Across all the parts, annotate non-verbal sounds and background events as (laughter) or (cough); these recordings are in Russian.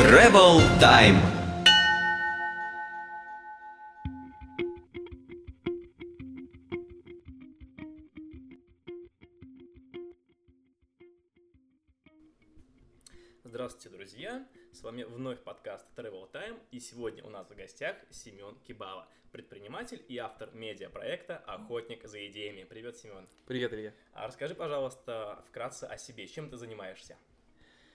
Travel Time. Здравствуйте, друзья! С вами вновь подкаст Travel Time, и сегодня у нас в гостях Семен Кибава, предприниматель и автор медиапроекта «Охотник за идеями». Привет, Семен! Привет, Илья! А расскажи, пожалуйста, вкратце о себе, чем ты занимаешься,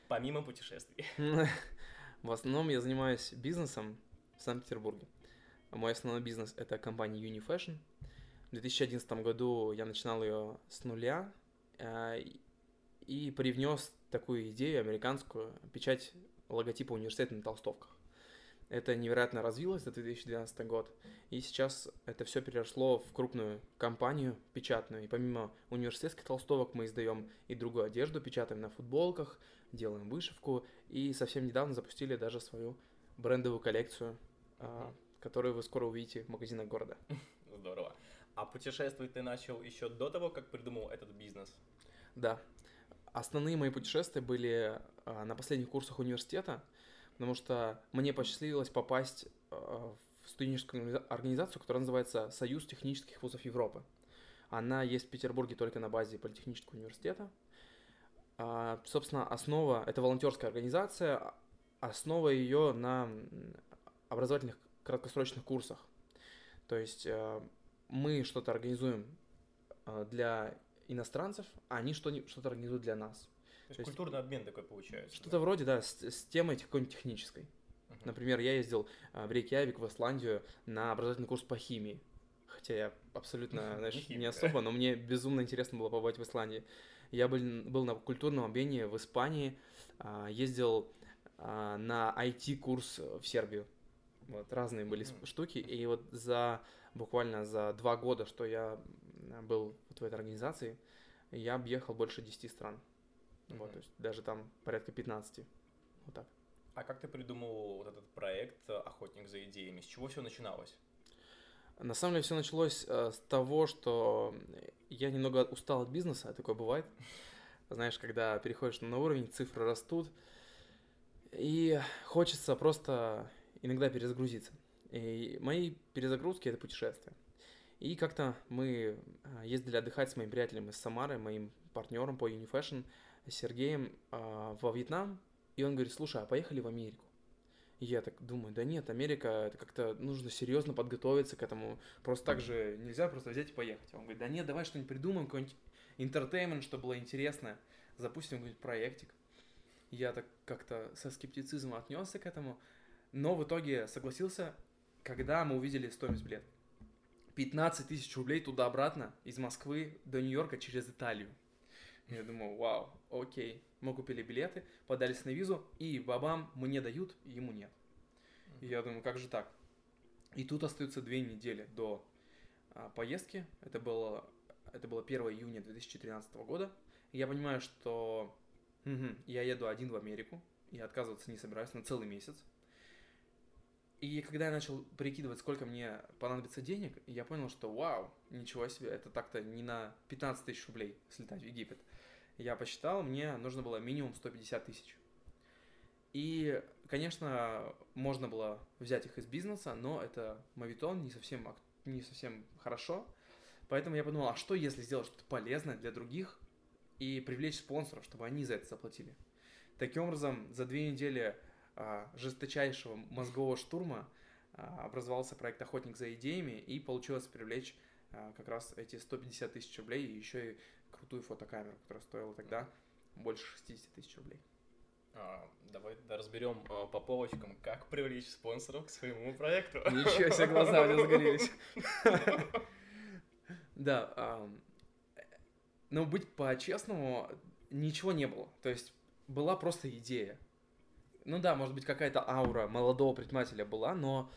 помимо путешествий? (laughs) В основном я занимаюсь бизнесом в Санкт-Петербурге. Мой основной бизнес – это компания Unifashion. В 2011 году я начинал ее с нуля э, и привнес такую идею американскую, печать логотипа университета на толстовках. Это невероятно развилось за 2012 год, и сейчас это все переросло в крупную компанию печатную. И помимо университетских толстовок мы издаем и другую одежду, печатаем на футболках, делаем вышивку, и совсем недавно запустили даже свою брендовую коллекцию, а, которую вы скоро увидите в магазинах города. (laughs) Здорово. А путешествовать ты начал еще до того, как придумал этот бизнес? Да, Основные мои путешествия были а, на последних курсах университета, потому что мне посчастливилось попасть а, в студенческую организацию, которая называется Союз технических вузов Европы. Она есть в Петербурге только на базе Политехнического университета. А, собственно, основа, это волонтерская организация, основа ее на образовательных краткосрочных курсах. То есть мы что-то организуем для иностранцев, а они что-то что организуют для нас. То есть, То есть культурный обмен такой получается. Что-то да? вроде, да, с, с темой какой-нибудь технической. Uh-huh. Например, я ездил а, в Рейкьявик, в Исландию, на образовательный курс по химии. Хотя я абсолютно, (laughs) знаешь, не особо, но мне безумно интересно было побывать в Исландии. Я был, был на культурном обмене в Испании, а, ездил а, на IT-курс в Сербию. Вот, разные были mm. штуки. И вот за буквально за два года, что я был вот в этой организации, я объехал больше 10 стран. Mm-hmm. Вот, то есть даже там порядка 15. Вот так. А как ты придумал вот этот проект «Охотник за идеями»? С чего все начиналось? На самом деле все началось э, с того, что я немного устал от бизнеса, такое бывает. Знаешь, когда переходишь на уровень, цифры растут, и хочется просто иногда перезагрузиться. И мои перезагрузки — это путешествия. И как-то мы а, ездили отдыхать с моим приятелем из Самары, моим партнером по Unifashion, Сергеем, а, во Вьетнам. И он говорит, слушай, а поехали в Америку? И я так думаю, да нет, Америка, это как-то нужно серьезно подготовиться к этому. Просто так же нельзя просто взять и поехать. Он говорит, да нет, давай что-нибудь придумаем, какой-нибудь entertainment, чтобы было интересно. Запустим какой-нибудь проектик. Я так как-то со скептицизмом отнесся к этому. Но в итоге согласился, когда мы увидели стоимость билета. 15 тысяч рублей туда-обратно из Москвы до Нью-Йорка через Италию. Я думаю, вау, окей. Мы купили билеты, подались на визу, и бабам мне дают, ему нет. И я думаю, как же так? И тут остаются две недели до а, поездки. Это было, это было 1 июня 2013 года. Я понимаю, что угу, я еду один в Америку, и отказываться не собираюсь на целый месяц. И когда я начал прикидывать, сколько мне понадобится денег, я понял, что вау, ничего себе, это так-то не на 15 тысяч рублей слетать в Египет. Я посчитал, мне нужно было минимум 150 тысяч. И, конечно, можно было взять их из бизнеса, но это мавитон, не совсем, не совсем хорошо. Поэтому я подумал, а что если сделать что-то полезное для других и привлечь спонсоров, чтобы они за это заплатили? Таким образом, за две недели а, жесточайшего мозгового штурма а, образовался проект «Охотник за идеями» и получилось привлечь а, как раз эти 150 тысяч рублей и еще и крутую фотокамеру, которая стоила тогда больше 60 тысяч рублей. А, давай да, разберем а, по полочкам, как привлечь спонсоров к своему проекту. Ничего себе, глаза у меня загорелись. Да, но быть по-честному, ничего не было. То есть была просто идея ну да, может быть, какая-то аура молодого предпринимателя была, но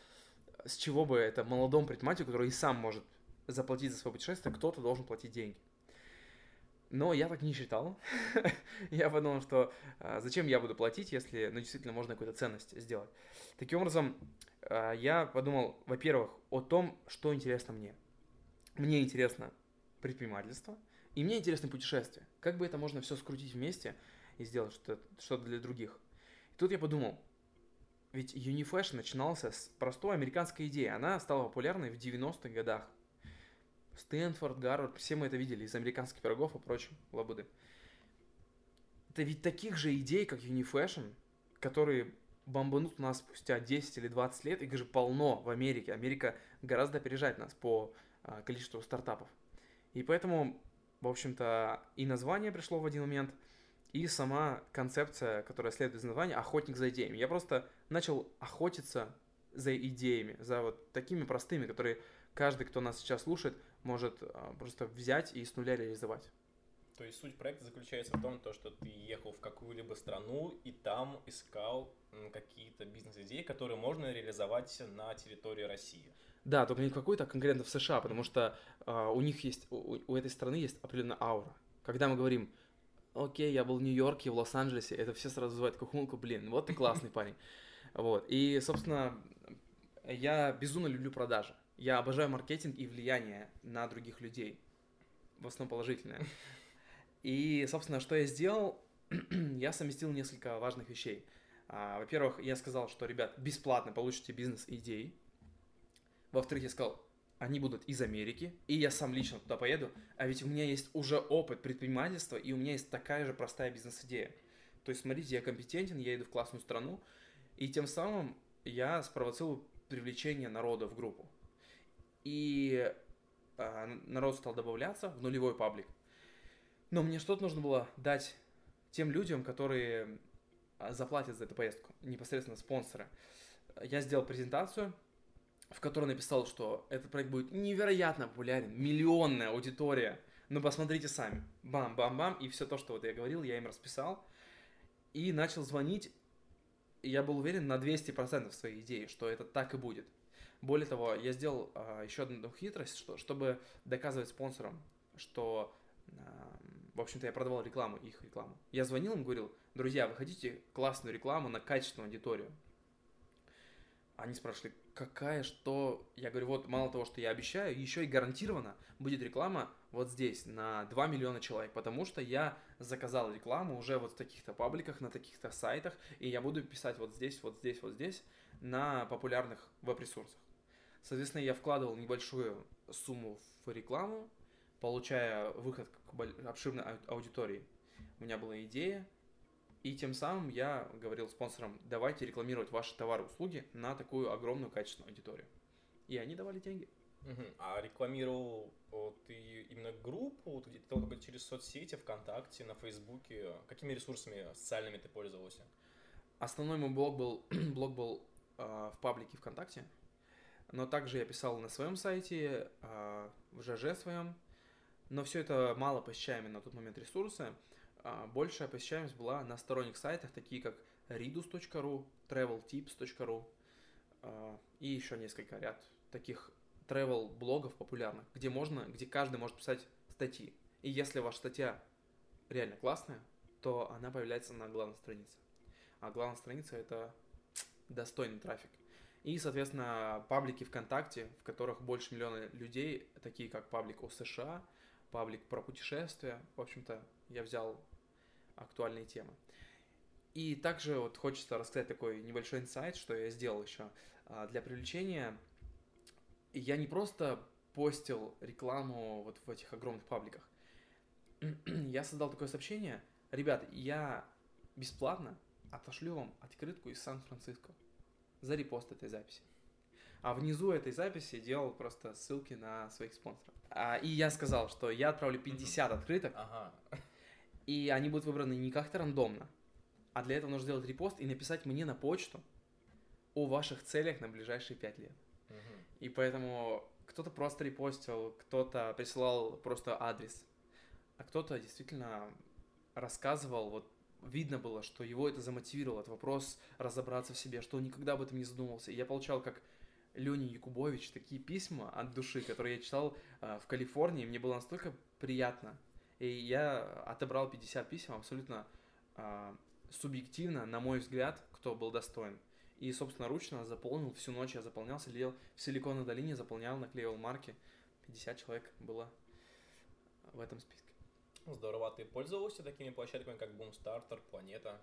с чего бы это молодому предпринимателю, который и сам может заплатить за свое путешествие, кто-то должен платить деньги. Но я так не считал. (laughs) я подумал, что а, зачем я буду платить, если ну, действительно можно какую-то ценность сделать. Таким образом, а, я подумал, во-первых, о том, что интересно мне. Мне интересно предпринимательство, и мне интересно путешествие. Как бы это можно все скрутить вместе и сделать что-то что для других. Тут я подумал, Ведь Unifashion начинался с простой американской идеи. Она стала популярной в 90-х годах. Стэнфорд, Гарвард, все мы это видели из американских пирогов и прочим, лабуды. Это ведь таких же идей, как Unifashion, которые бомбанут нас спустя 10 или 20 лет, их же полно в Америке. Америка гораздо опережает нас по а, количеству стартапов. И поэтому, в общем-то, и название пришло в один момент, и сама концепция, которая следует из названия, охотник за идеями. Я просто начал охотиться за идеями, за вот такими простыми, которые каждый, кто нас сейчас слушает, может а, просто взять и с нуля реализовать. То есть суть проекта заключается в том, то, что ты ехал в какую-либо страну и там искал какие-то бизнес-идеи, которые можно реализовать на территории России. Да, только не какой-то, а конкретно в США, потому что э, у них есть, у, у этой страны есть определенная аура. Когда мы говорим, окей, я был в Нью-Йорке, в Лос-Анджелесе, это все сразу вызывает кухонку, блин, вот ты классный парень. Вот, и, собственно, я безумно люблю продажи. Я обожаю маркетинг и влияние на других людей. В основном положительное. И, собственно, что я сделал? (clears throat) я совместил несколько важных вещей. А, во-первых, я сказал, что, ребят, бесплатно получите бизнес-идеи. Во-вторых, я сказал, они будут из Америки, и я сам лично туда поеду, а ведь у меня есть уже опыт предпринимательства, и у меня есть такая же простая бизнес-идея. То есть, смотрите, я компетентен, я иду в классную страну, и тем самым я спровоцирую привлечение народа в группу. И э, народ стал добавляться в нулевой паблик. Но мне что-то нужно было дать тем людям, которые а, заплатят за эту поездку, непосредственно спонсоры. Я сделал презентацию, в которой написал, что этот проект будет невероятно популярен, миллионная аудитория. Ну, посмотрите сами. Бам-бам-бам. И все то, что вот я говорил, я им расписал. И начал звонить. И я был уверен на 200% в своей идее, что это так и будет. Более того, я сделал а, еще одну хитрость, что, чтобы доказывать спонсорам, что а, в общем-то, я продавал рекламу, их рекламу. Я звонил им, говорил, друзья, вы хотите классную рекламу на качественную аудиторию? Они спрашивали, какая, что? Я говорю, вот мало того, что я обещаю, еще и гарантированно будет реклама вот здесь на 2 миллиона человек, потому что я заказал рекламу уже вот в таких-то пабликах, на таких-то сайтах, и я буду писать вот здесь, вот здесь, вот здесь на популярных веб-ресурсах. Соответственно, я вкладывал небольшую сумму в рекламу, получая выход к обширной аудитории. У меня была идея, и тем самым я говорил спонсорам, давайте рекламировать ваши товары услуги на такую огромную качественную аудиторию. И они давали деньги. Угу. А рекламировал ты именно группу, ты только через соцсети, ВКонтакте, на Фейсбуке? Какими ресурсами социальными ты пользовался? Основной мой блог был, (clears throat) блог был э, в паблике ВКонтакте, но также я писал на своем сайте, э, в ЖЖ своем, но все это мало посещаемые на тот момент ресурсы. А, большая посещаемость была на сторонних сайтах, такие как redus.ru, traveltips.ru а, и еще несколько ряд таких travel блогов популярных, где можно, где каждый может писать статьи. И если ваша статья реально классная, то она появляется на главной странице. А главная страница это достойный трафик. И, соответственно, паблики ВКонтакте, в которых больше миллиона людей, такие как паблик о США, паблик про путешествия. В общем-то, я взял актуальные темы. И также вот хочется рассказать такой небольшой инсайт, что я сделал еще. А, для привлечения я не просто постил рекламу вот в этих огромных пабликах. (clears throat) я создал такое сообщение. Ребят, я бесплатно отошлю вам открытку из Сан-Франциско за репост этой записи. А внизу этой записи делал просто ссылки на своих спонсоров. А, и я сказал, что я отправлю 50 открыток, ага. и они будут выбраны не как-то рандомно, а для этого нужно сделать репост и написать мне на почту о ваших целях на ближайшие 5 лет. Угу. И поэтому кто-то просто репостил, кто-то присылал просто адрес, а кто-то действительно рассказывал, вот видно было, что его это замотивировало, этот вопрос разобраться в себе, что он никогда об этом не задумывался. И я получал как Лене Якубович такие письма от души, которые я читал э, в Калифорнии, мне было настолько приятно. И я отобрал 50 писем абсолютно э, субъективно, на мой взгляд, кто был достоин. И, собственно, ручно заполнил всю ночь, я заполнял, сидел в Силиконовой долине, заполнял, наклеивал марки. 50 человек было в этом списке. Здорово. А ты пользовался такими площадками, как Boomstarter, Планета?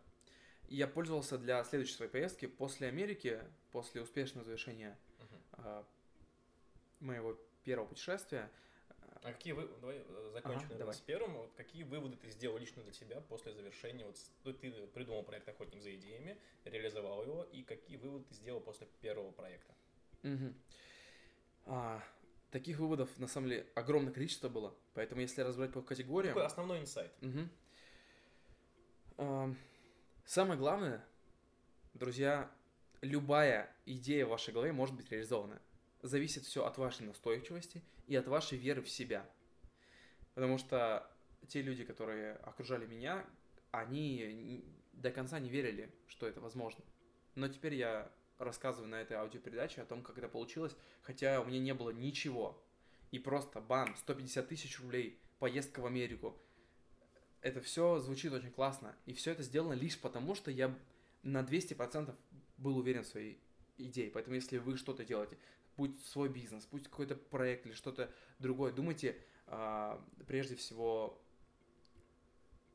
я пользовался для следующей своей поездки после Америки, после успешного завершения uh, моего первого путешествия. А какие вы... Давай э, закончим ага, давай. с первым. Вот какие выводы ты сделал лично для себя после завершения? Вот ну, ты придумал проект «Охотник за идеями», реализовал его, и какие выводы ты сделал после первого проекта? Угу. А, таких выводов, на самом деле, огромное количество было. Поэтому, если разбирать по категориям... Какой основной инсайт? Угу. Самое главное, друзья, любая идея в вашей голове может быть реализована зависит все от вашей настойчивости и от вашей веры в себя. Потому что те люди, которые окружали меня, они до конца не верили, что это возможно. Но теперь я рассказываю на этой аудиопередаче о том, как это получилось, хотя у меня не было ничего. И просто бам, 150 тысяч рублей, поездка в Америку. Это все звучит очень классно. И все это сделано лишь потому, что я на 200% был уверен в своей идее. Поэтому если вы что-то делаете, будь свой бизнес, будь какой-то проект или что-то другое. Думайте а, прежде всего,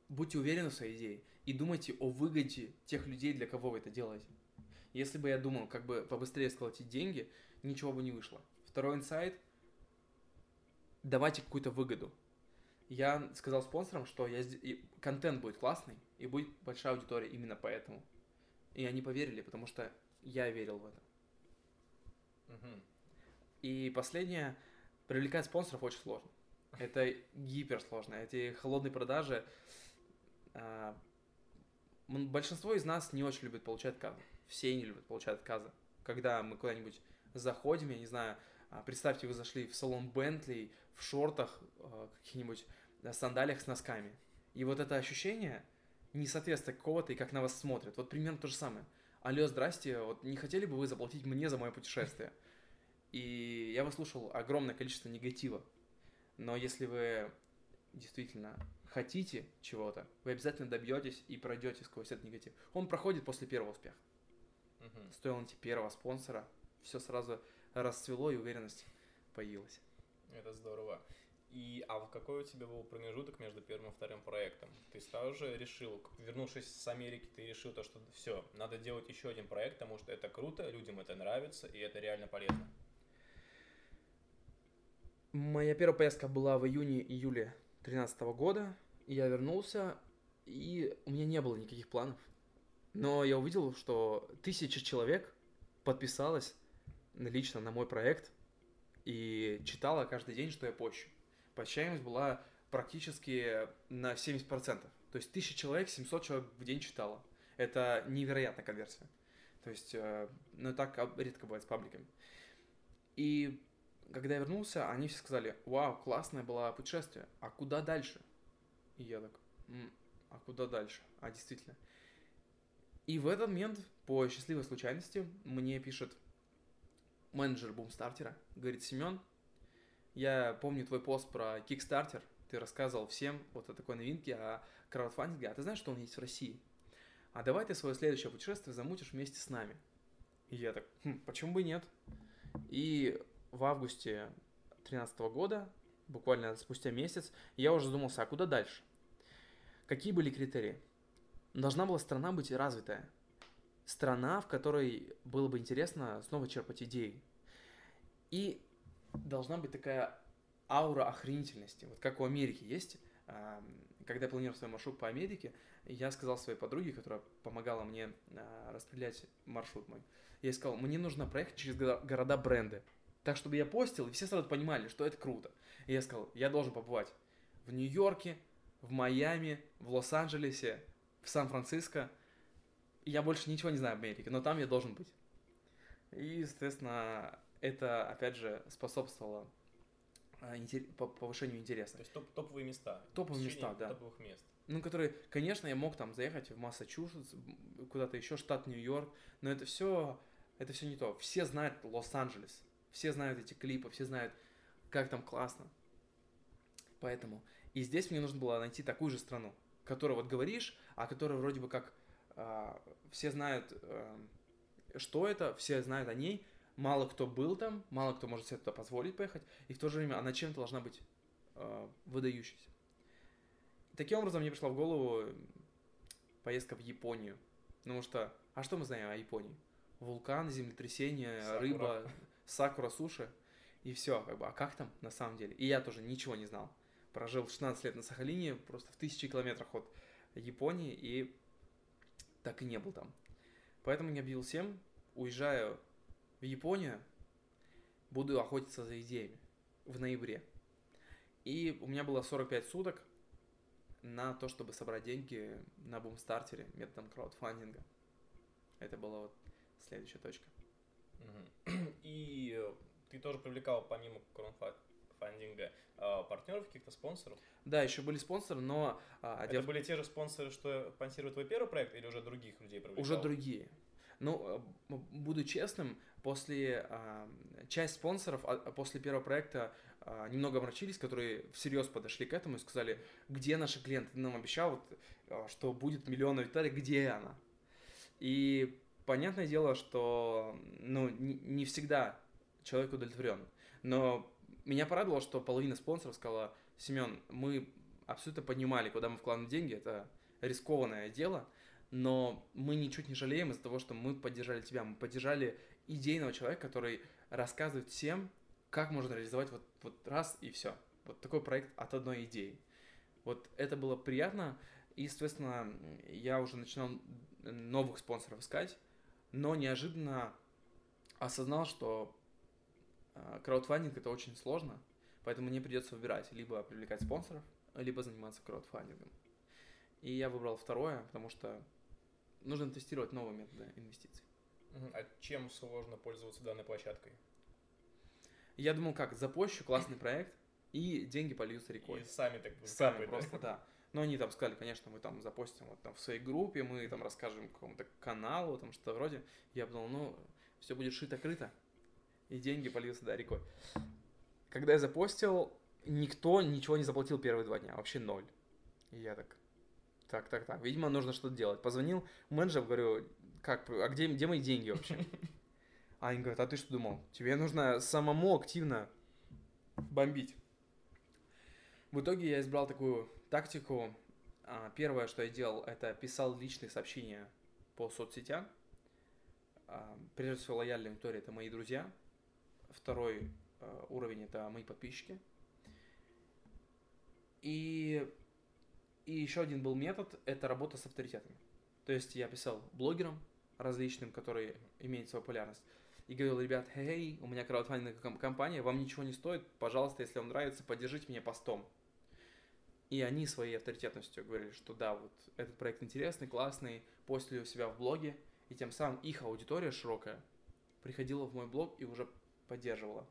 будьте уверены в своей идее и думайте о выгоде тех людей, для кого вы это делаете. Если бы я думал, как бы побыстрее сколотить деньги, ничего бы не вышло. Второй инсайт – давайте какую-то выгоду. Я сказал спонсорам, что я, контент будет классный и будет большая аудитория именно поэтому. И они поверили, потому что я верил в это. Угу. И последнее, привлекать спонсоров очень сложно. Это (laughs) гиперсложно. Эти холодные продажи... Большинство из нас не очень любит получать отказы. Все не любят получать отказы. Когда мы куда-нибудь заходим, я не знаю, а, представьте, вы зашли в салон Бентли в шортах, а, каких-нибудь сандалиях с носками. И вот это ощущение несоответствия какого-то и как на вас смотрят. Вот примерно то же самое. Алло, здрасте, вот не хотели бы вы заплатить мне за мое путешествие? И я выслушал огромное количество негатива. Но если вы действительно хотите чего-то, вы обязательно добьетесь и пройдете сквозь этот негатив. Он проходит после первого успеха. Угу. Стоило найти первого спонсора, все сразу расцвело и уверенность появилась. Это здорово. И, а какой у тебя был промежуток между первым и вторым проектом? Ты сразу же решил, вернувшись с Америки, ты решил то, что все, надо делать еще один проект, потому что это круто, людям это нравится, и это реально полезно. Моя первая поездка была в июне-июле 2013 года. Я вернулся, и у меня не было никаких планов. Но я увидел, что тысяча человек подписалась лично на мой проект и читала каждый день, что я пощу. Посещаемость была практически на 70%. То есть тысяча человек, 700 человек в день читала. Это невероятная конверсия. То есть, э, ну так редко бывает с пабликами. И когда я вернулся, они все сказали, вау, классное было путешествие, а куда дальше? И я так, М, а куда дальше? А действительно. И в этот момент, по счастливой случайности, мне пишет менеджер бумстартера, говорит, Семен, я помню твой пост про Kickstarter, ты рассказывал всем вот о такой новинке, о краудфандинге, а ты знаешь, что он есть в России? А давай ты свое следующее путешествие замутишь вместе с нами. И я так, хм, почему бы нет? И в августе 2013 года, буквально спустя месяц, я уже задумался, а куда дальше? Какие были критерии? Должна была страна быть развитая. Страна, в которой было бы интересно снова черпать идеи. И должна быть такая аура охренительности. Вот как у Америки есть. Когда я планировал свой маршрут по Америке, я сказал своей подруге, которая помогала мне а, распределять маршрут мой, я сказал, мне нужно проехать через города-бренды. Так, чтобы я постил, и все сразу понимали, что это круто. И я сказал, я должен побывать в Нью-Йорке, в Майами, в Лос-Анджелесе, в Сан-Франциско. Я больше ничего не знаю об Америке, но там я должен быть. И, соответственно, это, опять же, способствовало а, повышению интереса. То есть топ топовые места. Топовые места, да. Топовых мест. Ну, которые, конечно, я мог там заехать в Массачусетс, куда-то еще, штат Нью-Йорк, но это все, это все не то. Все знают Лос-Анджелес, все знают эти клипы, все знают, как там классно. Поэтому. И здесь мне нужно было найти такую же страну, которую вот говоришь, а которая вроде бы как э, все знают, э, что это, все знают о ней, мало кто был там, мало кто может себе туда позволить поехать, и в то же время она чем-то должна быть э, выдающейся. Таким образом мне пришла в голову поездка в Японию. Потому что, а что мы знаем о Японии? Вулкан, землетрясение, Сакура. рыба, сакура, суши. И все, как бы, а как там на самом деле? И я тоже ничего не знал. Прожил 16 лет на Сахалине, просто в тысячи километрах от Японии, и так и не был там. Поэтому я объявил всем, уезжаю в Японию, буду охотиться за идеями в ноябре. И у меня было 45 суток на то, чтобы собрать деньги на бумстартере методом краудфандинга. Это была вот следующая точка. (clears throat) И э, ты тоже привлекал помимо краудфандинга э, партнеров, каких-то спонсоров? Да, еще были спонсоры, но а, Это дел- были те же спонсоры, что спонсируют твой первый проект, или уже других людей привлекал? уже другие. Ну, э, буду честным, после а, часть спонсоров а, а после первого проекта а, немного омрачились, которые всерьез подошли к этому и сказали, где наши клиенты? Ты нам обещал, вот, а, что будет миллион Виталий, где она? И понятное дело, что ну, не, не всегда человек удовлетворен. Но меня порадовало, что половина спонсоров сказала, Семен, мы абсолютно понимали, куда мы вкладываем деньги, это рискованное дело, но мы ничуть не жалеем из-за того, что мы поддержали тебя, мы поддержали идейного человека, который рассказывает всем, как можно реализовать вот, вот раз и все. Вот такой проект от одной идеи. Вот это было приятно, и, соответственно, я уже начинал новых спонсоров искать, но неожиданно осознал, что а, краудфандинг это очень сложно, поэтому мне придется выбирать либо привлекать спонсоров, либо заниматься краудфандингом. И я выбрал второе, потому что нужно тестировать новые методы инвестиций. А чем сложно пользоваться данной площадкой? Я думал, как, запущу классный проект, и деньги польются рекой. И сами так Сами капают, да? просто, да. Но они там сказали, конечно, мы там запостим вот там в своей группе, мы там расскажем какому-то каналу, там что-то вроде. Я подумал, ну, все будет шито-крыто, и деньги польются, да, рекой. Когда я запостил, никто ничего не заплатил первые два дня, вообще ноль. И я так, так, так, так, видимо, нужно что-то делать. Позвонил менеджеру, говорю, как, а где, где мои деньги вообще? А (laughs) они говорят, а ты что думал? Тебе нужно самому активно бомбить. В итоге я избрал такую тактику. А, Первое, что я делал, это писал личные сообщения по соцсетям. А, Прежде всего, лояльная аудитория – это мои друзья. Второй а, уровень – это мои подписчики. И, и еще один был метод – это работа с авторитетами. То есть я писал блогерам различным, которые имеют свою популярность, и говорил, ребят, хей, у меня краудфандинговая ком- компания, вам ничего не стоит, пожалуйста, если вам нравится, поддержите меня постом. И они своей авторитетностью говорили, что да, вот этот проект интересный, классный, постили у себя в блоге, и тем самым их аудитория широкая приходила в мой блог и уже поддерживала.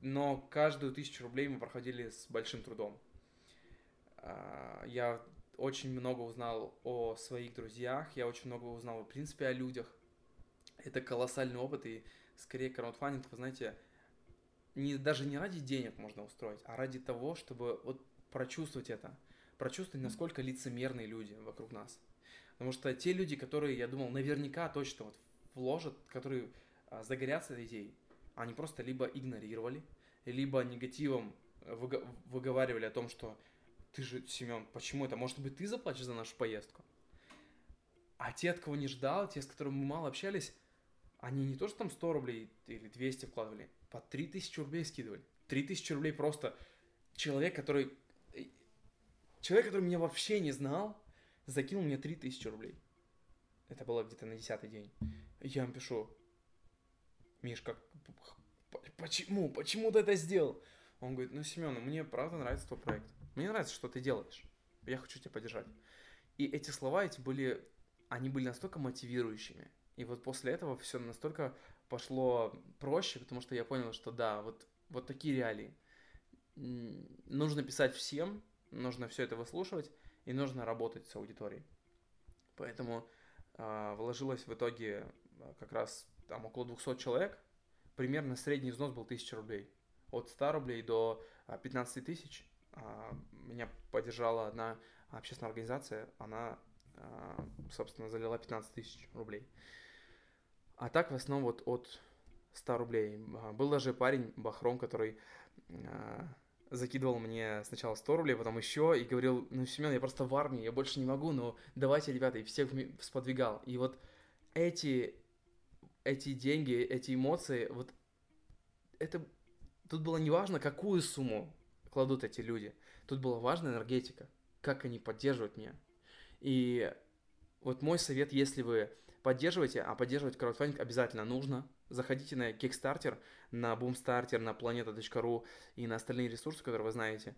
Но каждую тысячу рублей мы проходили с большим трудом. А, Я очень много узнал о своих друзьях, я очень много узнал, в принципе, о людях. Это колоссальный опыт, и скорее краудфандинг, вы знаете, не, даже не ради денег можно устроить, а ради того, чтобы вот прочувствовать это, прочувствовать, насколько лицемерные люди вокруг нас. Потому что те люди, которые, я думал, наверняка точно вот вложат, которые а, загорятся этой идеей, они просто либо игнорировали, либо негативом выго- выговаривали о том, что ты же, Семен, почему это? Может быть, ты заплатишь за нашу поездку? А те, от кого не ждал, те, с которыми мы мало общались, они не то, что там 100 рублей или 200 вкладывали, по 3000 рублей скидывали. 3000 рублей просто человек, который... э, Человек, который меня вообще не знал, закинул мне 3000 рублей. Это было где-то на десятый день. Я ему пишу, Миш, как... Почему? Почему ты это сделал? Он говорит, ну, Семен, мне правда нравится твой проект. Мне нравится, что ты делаешь. Я хочу тебя поддержать. И эти слова эти были, они были настолько мотивирующими. И вот после этого все настолько пошло проще, потому что я понял, что да, вот, вот такие реалии. Нужно писать всем, нужно все это выслушивать, и нужно работать с аудиторией. Поэтому а, вложилось в итоге а, как раз там около 200 человек. Примерно средний взнос был 1000 рублей. От 100 рублей до а, 15 тысяч а, меня поддержала одна общественная организация. Она, а, собственно, залила 15 тысяч рублей. А так в основном вот от 100 рублей. А, Был даже парень, Бахром, который а, закидывал мне сначала 100 рублей, потом еще, и говорил, ну, Семен, я просто в армии, я больше не могу, но давайте, ребята, и всех сподвигал. И вот эти, эти деньги, эти эмоции, вот это... Тут было неважно, какую сумму кладут эти люди. Тут была важна энергетика, как они поддерживают меня. И вот мой совет, если вы поддерживаете, а поддерживать краудфандинг обязательно нужно, заходите на Kickstarter, на Boomstarter, на planeta.ru и на остальные ресурсы, которые вы знаете.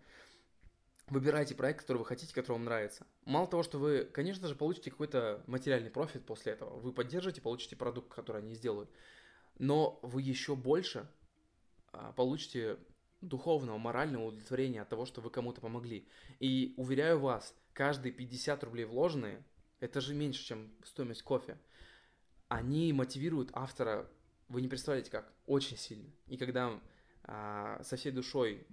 Выбирайте проект, который вы хотите, который вам нравится. Мало того, что вы, конечно же, получите какой-то материальный профит после этого, вы поддержите, получите продукт, который они сделают, но вы еще больше а, получите духовного, морального удовлетворения от того, что вы кому-то помогли. И уверяю вас, каждые 50 рублей вложенные, это же меньше, чем стоимость кофе, они мотивируют автора вы не представляете как, очень сильно. И когда а, со всей душой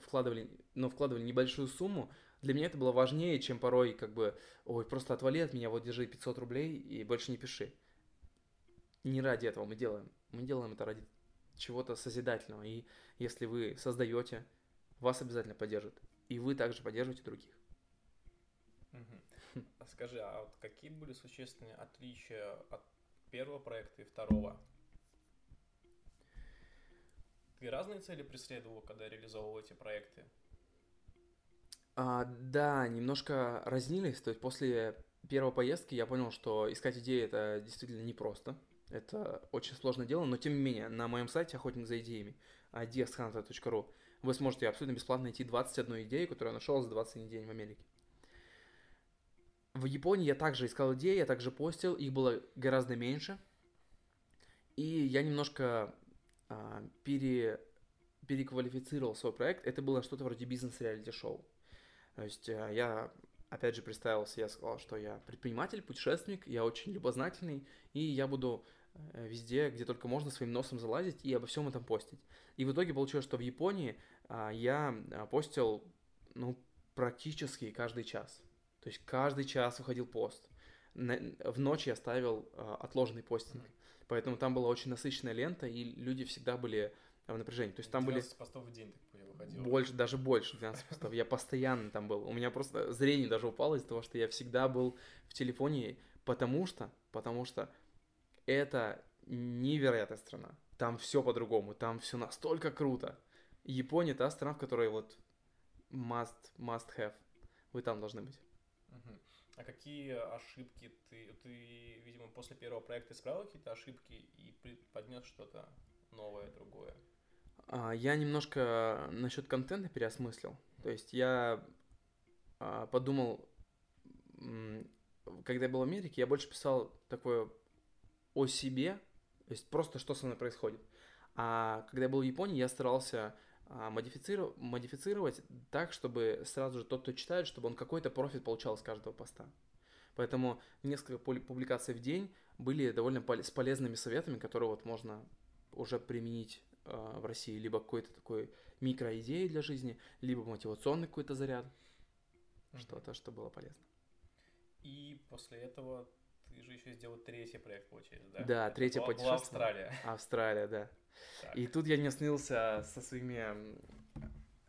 вкладывали, но вкладывали небольшую сумму, для меня это было важнее, чем порой как бы, ой, просто отвали от меня, вот держи 500 рублей и больше не пиши. Не ради этого мы делаем. Мы делаем это ради чего-то созидательного. И если вы создаете, вас обязательно поддержат. И вы также поддерживаете других. Угу. Скажи, а вот какие были существенные отличия от первого проекта и второго? Ты разные цели преследовал, когда реализовывал эти проекты? А, да, немножко разнились. То есть после первой поездки я понял, что искать идеи это действительно непросто. Это очень сложное дело, но тем не менее, на моем сайте охотник за идеями ideashunter.ru вы сможете абсолютно бесплатно найти 21 идею, которую я нашел за 20 дней в Америке. В Японии я также искал идеи, я также постил, их было гораздо меньше. И я немножко а, пере, переквалифицировал свой проект, это было что-то вроде бизнес-реалити-шоу. То есть а, я, опять же, представился, я сказал, что я предприниматель, путешественник, я очень любознательный, и я буду э, везде, где только можно, своим носом залазить и обо всем этом постить. И в итоге получилось, что в Японии а, я постил, ну, практически каждый час. То есть каждый час выходил пост. В ночь я ставил отложенный постинг. Поэтому там была очень насыщенная лента, и люди всегда были в напряжении. То есть там были... постов в день, так выходило. Больше, даже больше 12 постов. Я постоянно там был. У меня просто зрение даже упало из-за того, что я всегда был в телефоне, потому что, потому что это невероятная страна. Там все по-другому, там все настолько круто. Япония та страна, в которой вот must, must have. Вы там должны быть. А какие ошибки ты, ты, видимо, после первого проекта исправил какие-то ошибки и поднес что-то новое, другое? А, я немножко насчет контента переосмыслил. То есть я а, подумал, когда я был в Америке, я больше писал такое о себе, то есть просто что со мной происходит. А когда я был в Японии, я старался модифицировать, модифицировать так, чтобы сразу же тот, кто читает, чтобы он какой-то профит получал с каждого поста. Поэтому несколько публикаций в день были довольно с полезными советами, которые вот можно уже применить э, в России. Либо какой-то такой микроидеи для жизни, либо мотивационный какой-то заряд. Mm-hmm. Что-то, что было полезно. И после этого же еще сделал третий проект, получается, да? Да, третье путешествие. Австралия. Австралия, да. Так. И тут я не остановился со своими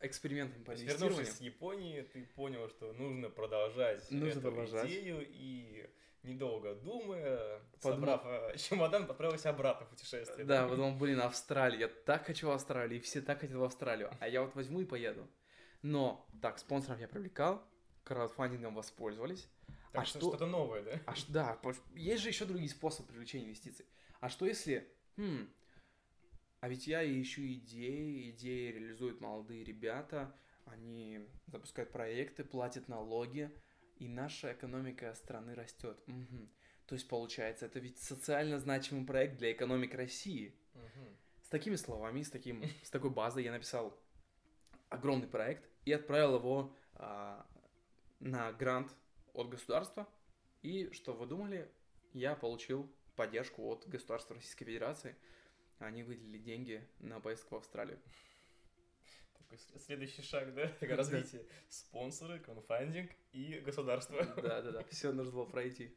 экспериментами по инвестированию. Вернувшись с Японии, ты понял, что нужно продолжать нужно эту продолжать. идею и недолго думая, Подумал... собрав э, чемодан, отправился обратно в путешествие. Да, потом, блин, Австралия, я так хочу в Австралию, все так хотят в Австралию, а я вот возьму и поеду. Но, так, спонсоров я привлекал, краудфандингом воспользовались. Так а что, что-то новое, да? А, да, есть же еще другие способы привлечения инвестиций. А что если, хм, а ведь я ищу идеи, идеи реализуют молодые ребята, они запускают проекты, платят налоги, и наша экономика страны растет. Угу. То есть получается, это ведь социально значимый проект для экономики России. Угу. С такими словами, с, таким, с такой базой я написал огромный проект и отправил его а, на грант от государства. И что вы думали, я получил поддержку от государства Российской Федерации – они выделили деньги на поездку в Австралию. Такой следующий шаг, да? Развитие. Спонсоры, конфандинг и государство. (laughs) Да, да, да. Все нужно было пройти.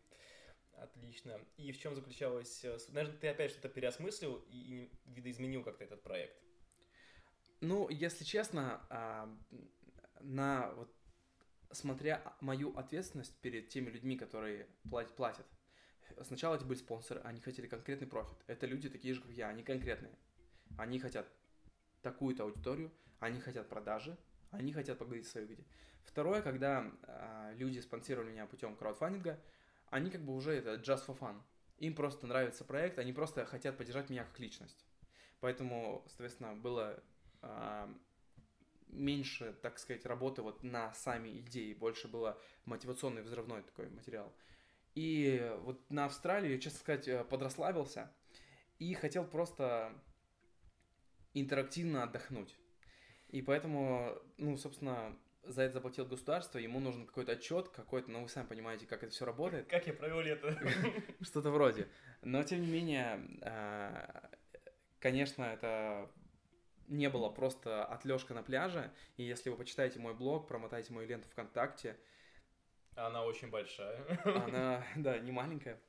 Отлично. И в чем заключалось... Наверное, ты опять что-то переосмыслил и видоизменил как-то этот проект? Ну, если честно, а, на вот смотря мою ответственность перед теми людьми, которые платят, сначала это были спонсоры, они хотели конкретный профит. Это люди такие же, как я, они конкретные. Они хотят такую-то аудиторию, они хотят продажи, они хотят поговорить в своей выгоде. Второе, когда а, люди спонсировали меня путем краудфандинга, они как бы уже это just for fun. Им просто нравится проект, они просто хотят поддержать меня как личность. Поэтому, соответственно, было а, меньше, так сказать, работы вот на сами идеи, больше было мотивационный взрывной такой материал. И вот на Австралии, я, честно сказать, э, подрасслабился и хотел просто интерактивно отдохнуть. И поэтому, ну, собственно, за это заплатил государство, ему нужен какой-то отчет, какой-то, ну, вы сами понимаете, как это все работает. Как я провел лето? Что-то вроде. Но, тем не менее, а, конечно, это не было просто отлежка на пляже, и если вы почитаете мой блог, промотаете мою ленту ВКонтакте... Она очень большая. Она, (laughs) да, не маленькая.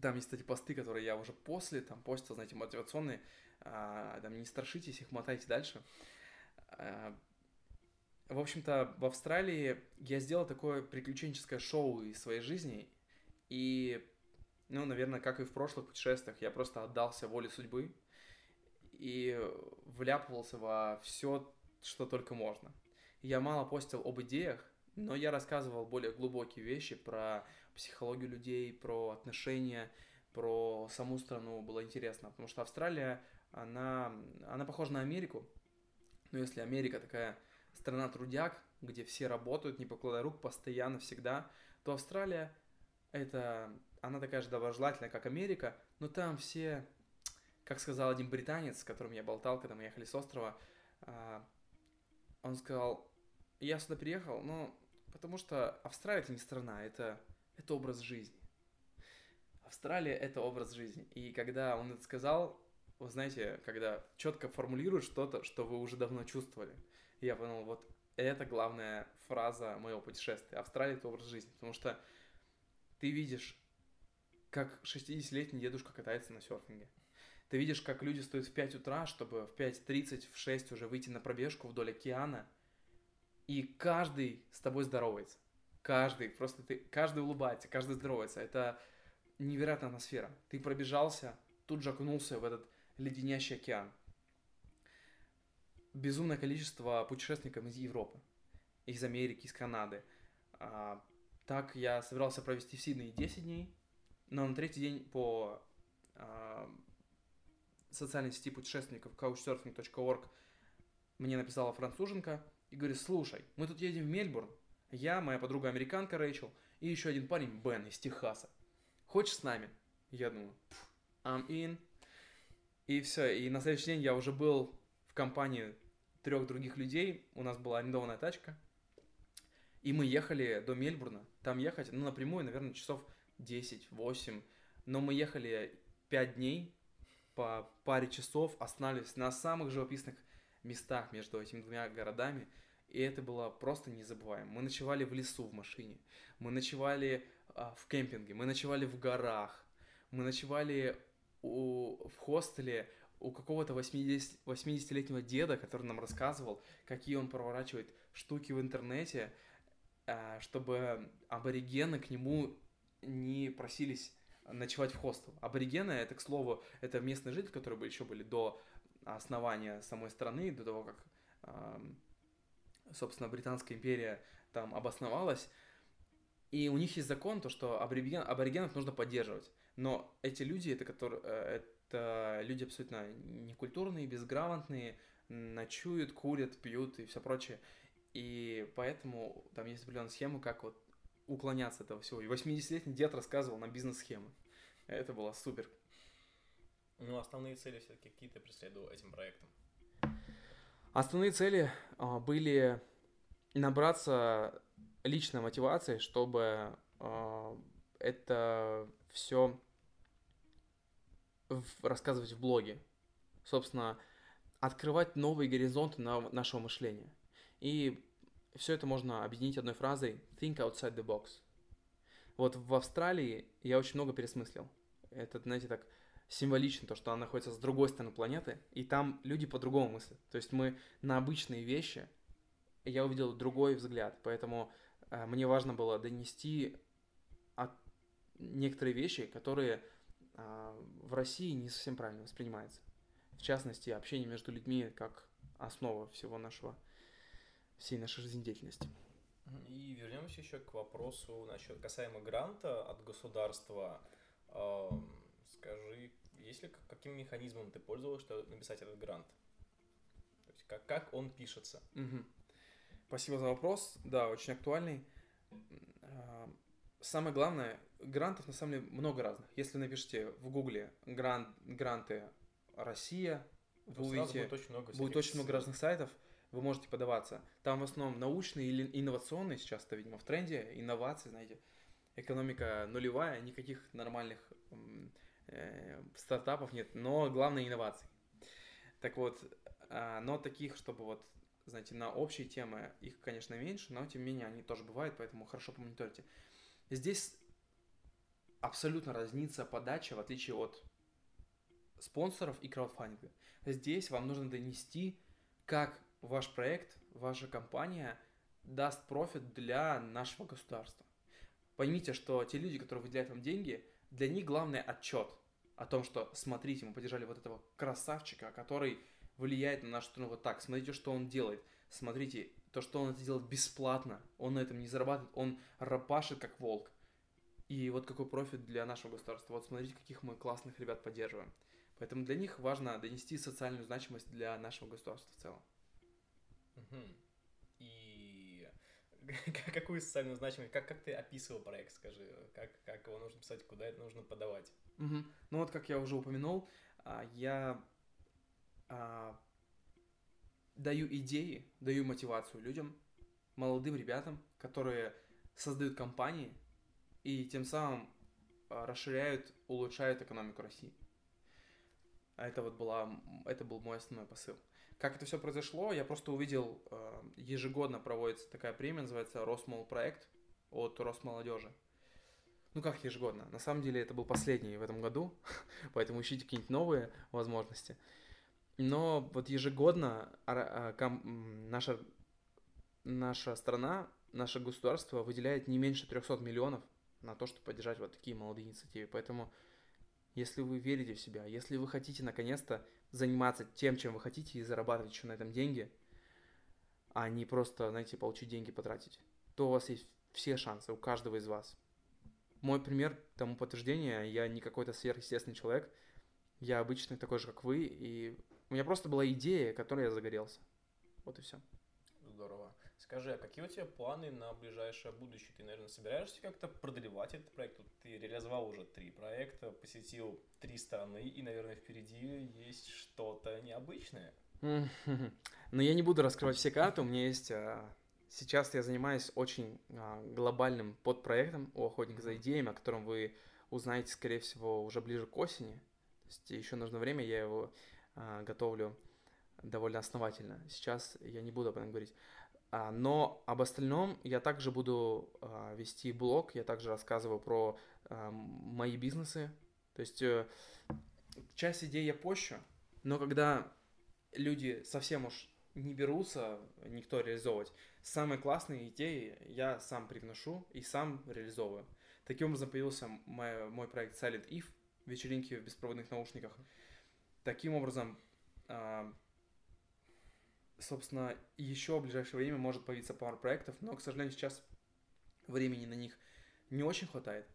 Там есть, кстати, посты, которые я уже после, там, постил, знаете, мотивационные. А, там, не страшитесь их, мотайте дальше. А, в общем-то, в Австралии я сделал такое приключенческое шоу из своей жизни, и, ну, наверное, как и в прошлых путешествиях, я просто отдался воле судьбы, и вляпывался во все, что только можно. Я мало постил об идеях, но я рассказывал более глубокие вещи про психологию людей, про отношения, про саму страну было интересно, потому что Австралия, она, она похожа на Америку, но если Америка такая страна трудяг, где все работают, не покладая рук, постоянно, всегда, то Австралия, это, она такая же доброжелательная, как Америка, но там все как сказал один британец, с которым я болтал, когда мы ехали с острова, а, он сказал, я сюда приехал, ну, потому что Австралия это не страна, это, это образ жизни. Австралия это образ жизни. И когда он это сказал, вы знаете, когда четко формулируют что-то, что вы уже давно чувствовали, я понял, вот это главная фраза моего путешествия. Австралия это образ жизни, потому что ты видишь, как 60-летний дедушка катается на серфинге. Ты видишь, как люди стоят в 5 утра, чтобы в 5.30, в 6 уже выйти на пробежку вдоль океана, и каждый с тобой здоровается. Каждый, просто ты, каждый улыбается, каждый здоровается. Это невероятная атмосфера. Ты пробежался, тут же окунулся в этот леденящий океан. Безумное количество путешественников из Европы, из Америки, из Канады. А, так я собирался провести в Сиднее 10 дней, но на третий день по а, социальной сети путешественников couchsurfing.org мне написала француженка и говорит, слушай, мы тут едем в Мельбурн, я, моя подруга американка Рэйчел и еще один парень Бен из Техаса. Хочешь с нами? Я думаю, I'm in. И все, и на следующий день я уже был в компании трех других людей, у нас была арендованная тачка, и мы ехали до Мельбурна. Там ехать, ну, напрямую, наверное, часов 10-8, но мы ехали 5 дней, по паре часов останавливались на самых живописных местах между этими двумя городами, и это было просто незабываемо. Мы ночевали в лесу в машине, мы ночевали а, в кемпинге, мы ночевали в горах, мы ночевали у, в хостеле у какого-то 80, 80-летнего деда, который нам рассказывал, какие он проворачивает штуки в интернете, а, чтобы аборигены к нему не просились ночевать в хостел. Аборигены, это, к слову, это местные жители, которые еще были до основания самой страны, до того, как, собственно, Британская империя там обосновалась. И у них есть закон, то, что абориген, аборигенов нужно поддерживать. Но эти люди, это, которые, э, это люди абсолютно некультурные, безграмотные, ночуют, курят, пьют и все прочее. И поэтому там есть определенная схема, как вот уклоняться от этого всего. И 80-летний дед рассказывал на бизнес-схемы. Это было супер. Ну, основные цели все-таки какие ты преследовал этим проектом? Основные цели а, были набраться личной мотивации, чтобы а, это все рассказывать в блоге. Собственно, открывать новые горизонты на нашего мышления. И все это можно объединить одной фразой think outside the box. Вот в Австралии я очень много пересмыслил. Это, знаете, так символично то, что она находится с другой стороны планеты, и там люди по-другому мыслят. То есть мы на обычные вещи, я увидел другой взгляд, поэтому э, мне важно было донести от некоторые вещи, которые э, в России не совсем правильно воспринимаются. В частности, общение между людьми как основа всего нашего, всей нашей жизнедеятельности. И вернемся еще к вопросу насчет касаемо гранта от государства. Скажи, если каким механизмом ты пользовался, чтобы написать этот грант? То есть как, как он пишется? Угу. Спасибо за вопрос. Да, очень актуальный. Самое главное, грантов на самом деле много разных. Если напишите в гугле грант, гранты Россия, вы увидите, будет очень много, будет очень много разных сайтов, вы можете подаваться. Там в основном научные или инновационные, сейчас это, видимо, в тренде, инновации, знаете, экономика нулевая, никаких нормальных э, стартапов нет, но главное инновации. Так вот, э, но таких, чтобы вот, знаете, на общие темы, их, конечно, меньше, но тем не менее они тоже бывают, поэтому хорошо помониторьте. Здесь абсолютно разнится подача, в отличие от спонсоров и краудфандинга. Здесь вам нужно донести, как ваш проект, ваша компания даст профит для нашего государства. Поймите, что те люди, которые выделяют вам деньги, для них главный отчет о том, что смотрите, мы поддержали вот этого красавчика, который влияет на нашу страну вот так. Смотрите, что он делает. Смотрите, то, что он это делает бесплатно. Он на этом не зарабатывает, он рапашит как волк. И вот какой профит для нашего государства. Вот смотрите, каких мы классных ребят поддерживаем. Поэтому для них важно донести социальную значимость для нашего государства в целом. Угу. И (laughs) какую социальную значимость, как, как ты описывал проект, скажи, как, как его нужно писать, куда это нужно подавать? Угу. Ну вот, как я уже упомянул, а, я а, даю идеи, даю мотивацию людям, молодым ребятам, которые создают компании и тем самым а, расширяют, улучшают экономику России. Это вот была, это был мой основной посыл. Как это все произошло, я просто увидел, э, ежегодно проводится такая премия, называется Росмол проект от Росмолодежи. Ну как ежегодно? На самом деле это был последний в этом году, (laughs) поэтому ищите какие-нибудь новые возможности. Но вот ежегодно а, наша, наша страна, наше государство выделяет не меньше 300 миллионов на то, чтобы поддержать вот такие молодые инициативы. Поэтому если вы верите в себя, если вы хотите наконец-то заниматься тем, чем вы хотите, и зарабатывать еще на этом деньги, а не просто, знаете, получить деньги, потратить, то у вас есть все шансы, у каждого из вас. Мой пример тому подтверждение, я не какой-то сверхъестественный человек, я обычный такой же, как вы, и у меня просто была идея, которой я загорелся. Вот и все. Здорово. Скажи, а какие у тебя планы на ближайшее будущее? Ты, наверное, собираешься как-то продлевать этот проект? Ты реализовал уже три проекта, посетил три страны, и, наверное, впереди есть что-то необычное. (laughs) Но я не буду раскрывать все карты. У меня есть... А, сейчас я занимаюсь очень а, глобальным подпроектом у охотника за идеями, о котором вы узнаете, скорее всего, уже ближе к осени. То есть еще нужно время, я его а, готовлю довольно основательно. Сейчас я не буду об этом говорить. А, но об остальном я также буду а, вести блог, я также рассказываю про а, мои бизнесы. То есть э, часть идей я пощу, но когда люди совсем уж не берутся никто реализовывать, самые классные идеи я сам привношу и сам реализовываю. Таким образом появился мой, мой проект Silent If, вечеринки в беспроводных наушниках. Таким образом, собственно, еще в ближайшее время может появиться пару проектов, но, к сожалению, сейчас времени на них не очень хватает.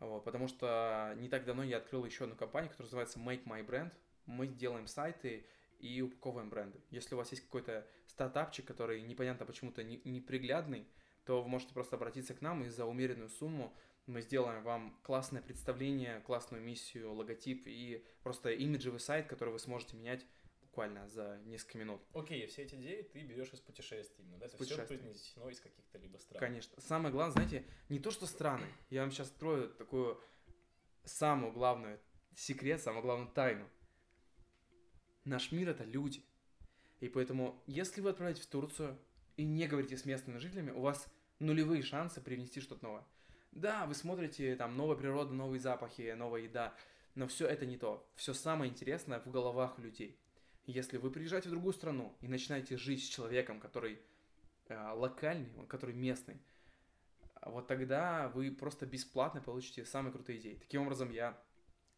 Вот, потому что не так давно я открыл еще одну компанию, которая называется Make My Brand. Мы делаем сайты и упаковываем бренды. Если у вас есть какой-то стартапчик, который непонятно почему-то неприглядный, не то вы можете просто обратиться к нам и за умеренную сумму мы сделаем вам классное представление, классную миссию, логотип и просто имиджевый сайт, который вы сможете менять буквально за несколько минут. Окей, все эти идеи ты берешь из путешествий, именно, да? Это все принесено из каких-то либо стран. Конечно. Самое главное, знаете, не то, что страны. Я вам сейчас строю такую самую главную секрет, самую главную тайну. Наш мир — это люди. И поэтому, если вы отправляетесь в Турцию и не говорите с местными жителями, у вас нулевые шансы привнести что-то новое. Да, вы смотрите там новая природа, новые запахи, новая еда, Но все это не то. Все самое интересное в головах людей. Если вы приезжаете в другую страну и начинаете жить с человеком, который э, локальный, который местный, вот тогда вы просто бесплатно получите самые крутые идеи. Таким образом, я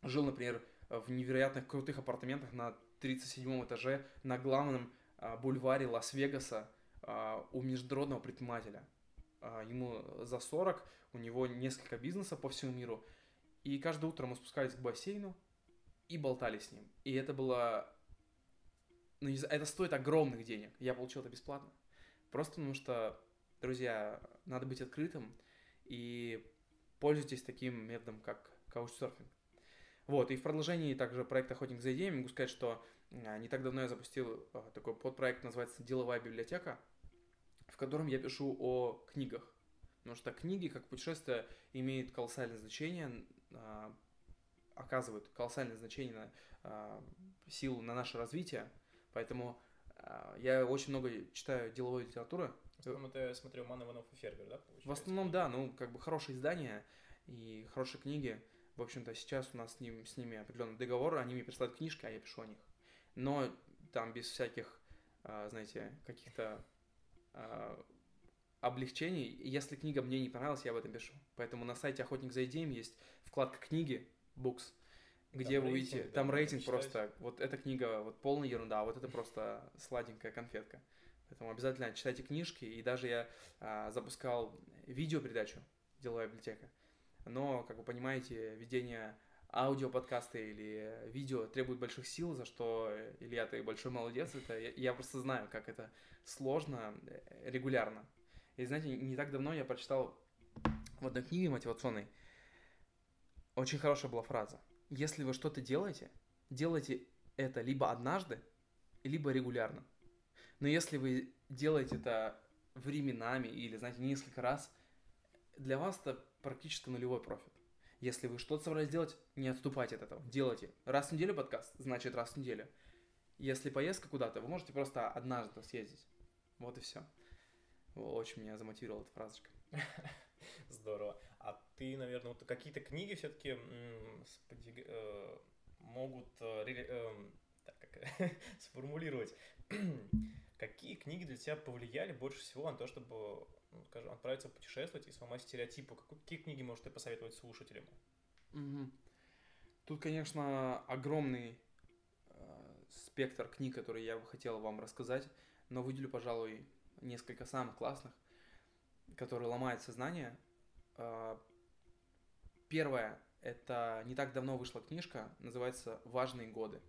жил, например, в невероятных крутых апартаментах на 37 этаже на главном а, бульваре Лас-Вегаса а, у международного предпринимателя. А, ему за 40, у него несколько бизнесов по всему миру. И каждое утро мы спускались к бассейну и болтали с ним. И это было... Ну, это стоит огромных денег. Я получил это бесплатно. Просто потому что, друзья, надо быть открытым и пользуйтесь таким методом, как каучсерфинг. Вот, и в продолжении также проекта «Охотник за идеями» могу сказать, что а, не так давно я запустил а, такой подпроект, называется «Деловая библиотека», в котором я пишу о книгах. Потому что книги, как путешествия, имеют колоссальное значение, а, оказывают колоссальное значение на силу на наше развитие. Поэтому я очень много читаю деловой литературы. В основном это, я Ман Иванов и Фербер, да, получается? В основном, да, ну, как бы хорошие издания и хорошие книги. В общем-то, сейчас у нас с, ним, с ними определенный договор, они мне присылают книжки, а я пишу о них. Но там без всяких, а, знаете, каких-то а, облегчений. Если книга мне не понравилась, я об этом пишу. Поэтому на сайте Охотник за идеями есть вкладка книги, books, где там вы увидите, рейтинг, там да, рейтинг просто, вот эта книга, вот полная ерунда, а вот это просто сладенькая конфетка. Поэтому обязательно читайте книжки, и даже я а, запускал видеопередачу «Деловая библиотека», но, как вы понимаете, ведение аудиоподкаста или видео требует больших сил, за что Илья, ты большой молодец. Это, я, я просто знаю, как это сложно э, регулярно. И знаете, не так давно я прочитал в одной книге мотивационной очень хорошая была фраза. Если вы что-то делаете, делайте это либо однажды, либо регулярно. Но если вы делаете это временами или, знаете, несколько раз, для вас это практически нулевой профит. Если вы что-то собрались делать, не отступайте от этого. Делайте. Раз в неделю подкаст, значит раз в неделю. Если поездка куда-то, вы можете просто однажды съездить. Вот и все. Очень меня замотивировала эта фразочка. (laughs) Здорово. Ты, наверное, вот какие-то книги все-таки э, могут э, э, так, как, (laughs) сформулировать. (clears throat) Какие книги для тебя повлияли больше всего на то, чтобы ну, скажем, отправиться путешествовать и сломать стереотипы. Какие книги можешь ты посоветовать слушателям? Тут, конечно, огромный э, спектр книг, которые я бы хотел вам рассказать, но выделю, пожалуй, несколько самых классных, которые ломают сознание. Э, первое, это не так давно вышла книжка, называется «Важные годы».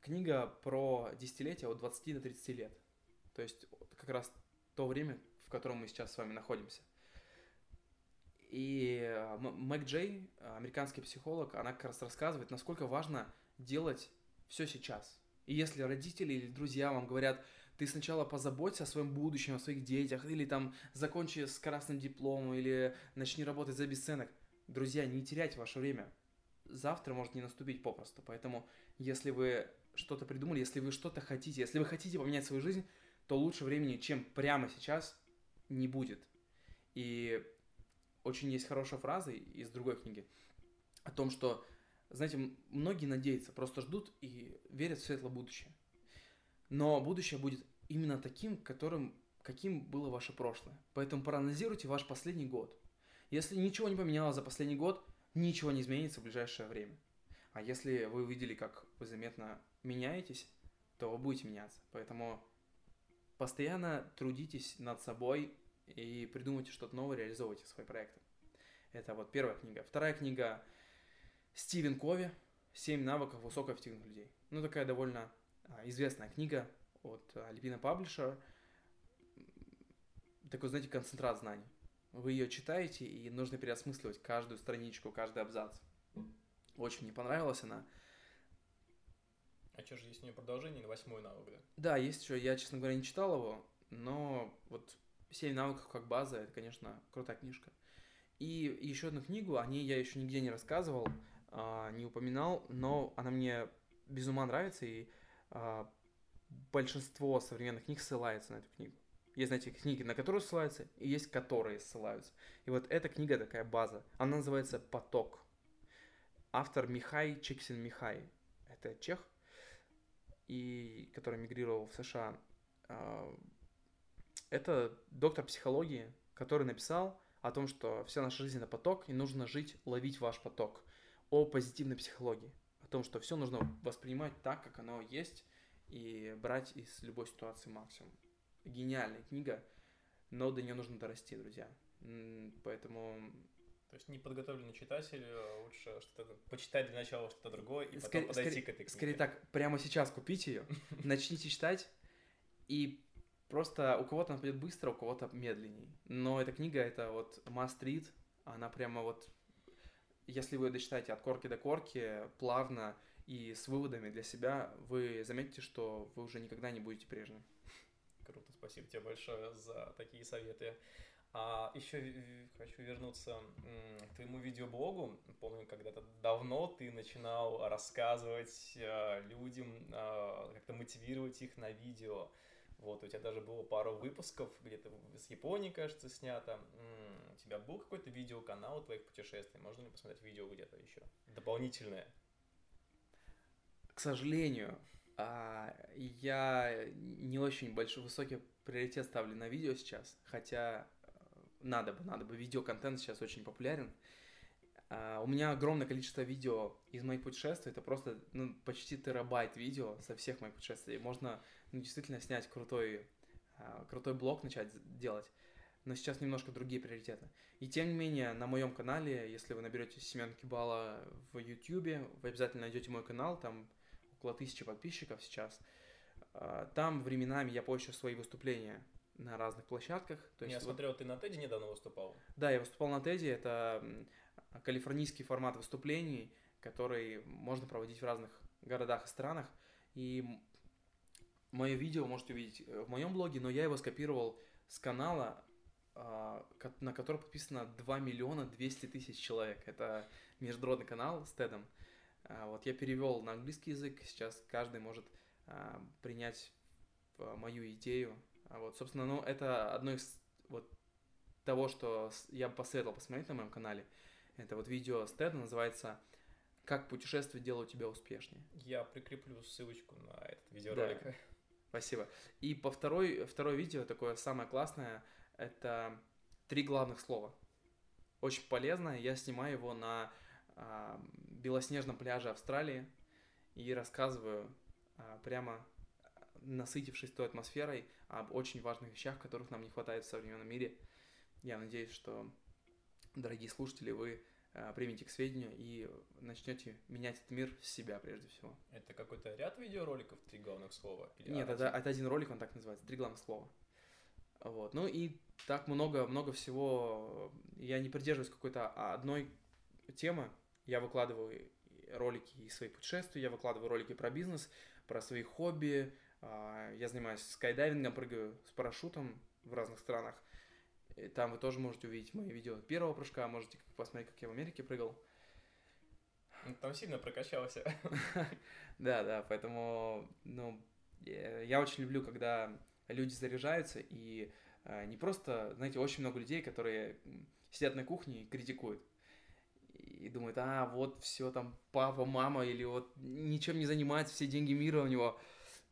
Книга про десятилетия от 20 до 30 лет. То есть как раз то время, в котором мы сейчас с вами находимся. И э, Мэг Джей, американский психолог, она как раз рассказывает, насколько важно делать все сейчас. И если родители или друзья вам говорят, ты сначала позаботься о своем будущем, о своих детях, или там закончи с красным дипломом, или начни работать за бесценок. Друзья, не теряйте ваше время. Завтра может не наступить попросту. Поэтому, если вы что-то придумали, если вы что-то хотите, если вы хотите поменять свою жизнь, то лучше времени, чем прямо сейчас, не будет. И очень есть хорошая фраза из другой книги о том, что, знаете, многие надеются, просто ждут и верят в светлое будущее. Но будущее будет именно таким, которым, каким было ваше прошлое. Поэтому проанализируйте ваш последний год. Если ничего не поменялось за последний год, ничего не изменится в ближайшее время. А если вы увидели, как вы заметно меняетесь, то вы будете меняться. Поэтому Постоянно трудитесь над собой и придумайте что-то новое, реализовывайте свои проекты. Это вот первая книга. Вторая книга Стивен Кови «Семь навыков высокоэффективных людей». Ну, такая довольно а, известная книга от Альпина Publisher. Такой, знаете, концентрат знаний. Вы ее читаете, и нужно переосмысливать каждую страничку, каждый абзац. Очень мне понравилась она. А что же есть у нее продолжение или восьмой навык, да? Да, есть еще. Я, честно говоря, не читал его, но вот «Семь навыков как база» — это, конечно, крутая книжка. И еще одну книгу, о ней я еще нигде не рассказывал, а, не упоминал, но она мне без ума нравится, и а, большинство современных книг ссылается на эту книгу. Есть, знаете, книги, на которые ссылаются, и есть, которые ссылаются. И вот эта книга такая база. Она называется «Поток». автор Михай Чиксин Михай. Это чех, и который мигрировал в США. А, это доктор психологии, который написал о том, что вся наша жизнь это поток, и нужно жить, ловить ваш поток. О позитивной психологии. О том, что все нужно воспринимать так, как оно есть, и брать из любой ситуации максимум. Гениальная книга, но до нее нужно дорасти, друзья. Поэтому то есть неподготовленный читатель э, лучше что-то почитать для начала что-то другое и потом скорее, подойти скорее, к этой книге. Скорее так, прямо сейчас купите ее, (laughs) начните читать, и просто у кого-то она пойдет быстро, у кого-то медленней. Но эта книга, это вот must read, она прямо вот, если вы дочитаете от корки до корки, плавно и с выводами для себя, вы заметите, что вы уже никогда не будете прежним. Круто, спасибо тебе большое за такие советы. А еще хочу вернуться к твоему видеоблогу. Помню, когда-то давно ты начинал рассказывать э, людям, э, как-то мотивировать их на видео. Вот, у тебя даже было пару выпусков, где-то с Японии, кажется, снято. У тебя был какой-то видеоканал твоих путешествий? Можно ли посмотреть видео где-то еще? Дополнительное? К сожалению, а, я не очень большой, высокий приоритет ставлю на видео сейчас, хотя надо бы, надо бы. Видеоконтент сейчас очень популярен. Uh, у меня огромное количество видео из моих путешествий. Это просто ну, почти терабайт видео со всех моих путешествий. Можно ну, действительно снять крутой, uh, крутой блог, начать делать. Но сейчас немножко другие приоритеты. И тем не менее, на моем канале, если вы наберете Семен Кибала в YouTube, вы обязательно найдете мой канал, там около тысячи подписчиков сейчас. Uh, там временами я пощу свои выступления на разных площадках. То есть я вот... смотрел, ты на Теди недавно выступал. Да, я выступал на Теди. Это калифорнийский формат выступлений, который можно проводить в разных городах и странах. И мое видео можете увидеть э, в моем блоге, но я его скопировал с канала, а, на который подписано 2 миллиона 200 тысяч человек. Это международный канал с Тедом. А, вот я перевел на английский язык, сейчас каждый может а, принять мою идею а вот, собственно, ну, это одно из вот того, что я бы посоветовал посмотреть на моем канале. Это вот видео с Теда называется «Как путешествия делают тебя успешнее». Я прикреплю ссылочку на этот видеоролик. Да. Спасибо. И по второй, второе видео, такое самое классное, это три главных слова. Очень полезное. Я снимаю его на а, белоснежном пляже Австралии и рассказываю а, прямо насытившись той атмосферой, об очень важных вещах, которых нам не хватает в современном мире. Я надеюсь, что, дорогие слушатели, вы э, примете к сведению и начнете менять этот мир с себя прежде всего. Это какой-то ряд видеороликов, три главных слова? Или Нет, это, это один ролик, он так называется, три главных слова. Вот. Ну и так много, много всего. Я не придерживаюсь какой-то одной темы. Я выкладываю ролики из своих путешествий, я выкладываю ролики про бизнес, про свои хобби, а, я занимаюсь скайдайвингом, прыгаю с парашютом в разных странах. И там вы тоже можете увидеть мои видео первого прыжка, можете посмотреть, как я в Америке прыгал. Ну, там сильно прокачался. (laughs) Да, да, поэтому, ну, я очень люблю, когда люди заряжаются, и а, не просто, знаете, очень много людей, которые сидят на кухне и критикуют. И думают, а, вот все там папа, мама, или вот ничем не занимается, все деньги мира у него.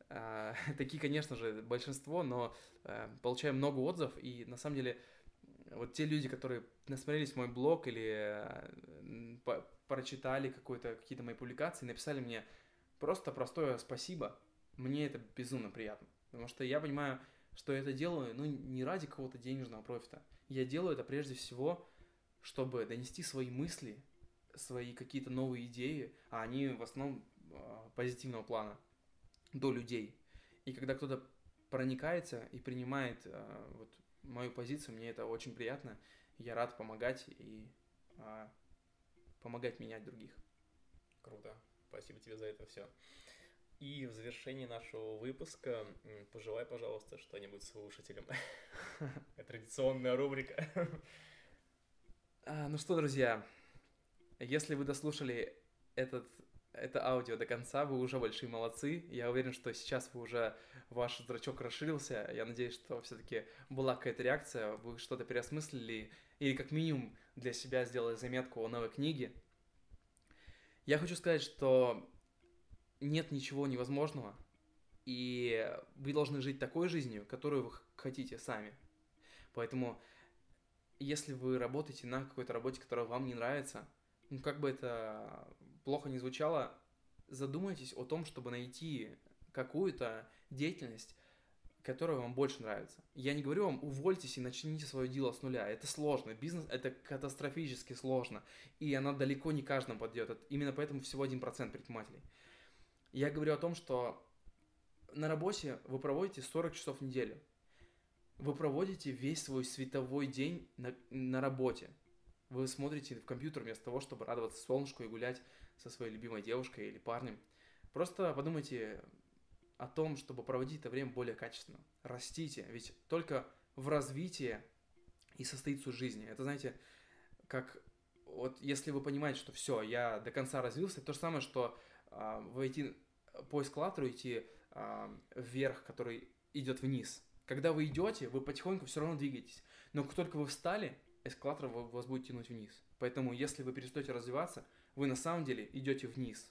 А, (laughs) такие, конечно же, большинство, но э, получаем много отзывов, и на самом деле вот те люди, которые насмотрелись мой блог или э, прочитали какие-то мои публикации, написали мне просто простое спасибо, мне это безумно приятно. Потому что я понимаю, что я это делаю, ну, не ради какого-то денежного профита. Я делаю это прежде всего, чтобы донести свои мысли, свои какие-то новые идеи, а они в основном а, позитивного плана до людей. И когда кто-то проникается и принимает э, вот мою позицию, мне это очень приятно. Я рад помогать и э, помогать менять других. Круто. Спасибо тебе за это все. И в завершении нашего выпуска пожелай, пожалуйста, что-нибудь слушателям. (laughs) Традиционная рубрика. А, ну что, друзья, если вы дослушали этот это аудио до конца, вы уже большие молодцы. Я уверен, что сейчас вы уже, ваш зрачок расширился. Я надеюсь, что все-таки была какая-то реакция, вы что-то переосмыслили или как минимум для себя сделали заметку о новой книге. Я хочу сказать, что нет ничего невозможного, и вы должны жить такой жизнью, которую вы хотите сами. Поэтому, если вы работаете на какой-то работе, которая вам не нравится, ну, как бы это плохо не звучало, задумайтесь о том, чтобы найти какую-то деятельность, которая вам больше нравится. Я не говорю вам, увольтесь и начните свое дело с нуля. Это сложно. Бизнес это катастрофически сложно. И она далеко не каждому подойдет. Именно поэтому всего 1% предпринимателей. Я говорю о том, что на работе вы проводите 40 часов в неделю. Вы проводите весь свой световой день на, на работе. Вы смотрите в компьютер вместо того, чтобы радоваться солнышку и гулять со своей любимой девушкой или парнем. Просто подумайте о том, чтобы проводить это время более качественно. Растите, ведь только в развитии и состоит суть жизни. Это, знаете, как вот если вы понимаете, что все, я до конца развился, то же самое, что э, войти по эскалатору идти э, вверх, который идет вниз. Когда вы идете, вы потихоньку все равно двигаетесь. Но как только вы встали, эскалатор вас будет тянуть вниз. Поэтому, если вы перестаете развиваться, вы на самом деле идете вниз.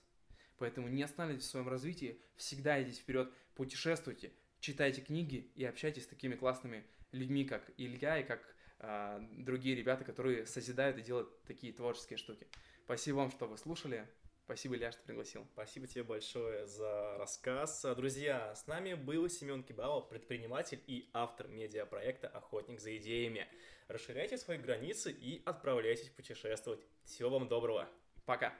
Поэтому не останавливайтесь в своем развитии, всегда идите вперед, путешествуйте, читайте книги и общайтесь с такими классными людьми, как Илья и как э, другие ребята, которые созидают и делают такие творческие штуки. Спасибо вам, что вы слушали. Спасибо, Илья, что пригласил. Спасибо тебе большое за рассказ. Друзья, с нами был Семен Кибао, предприниматель и автор медиапроекта «Охотник за идеями». Расширяйте свои границы и отправляйтесь путешествовать. Всего вам доброго. Пока.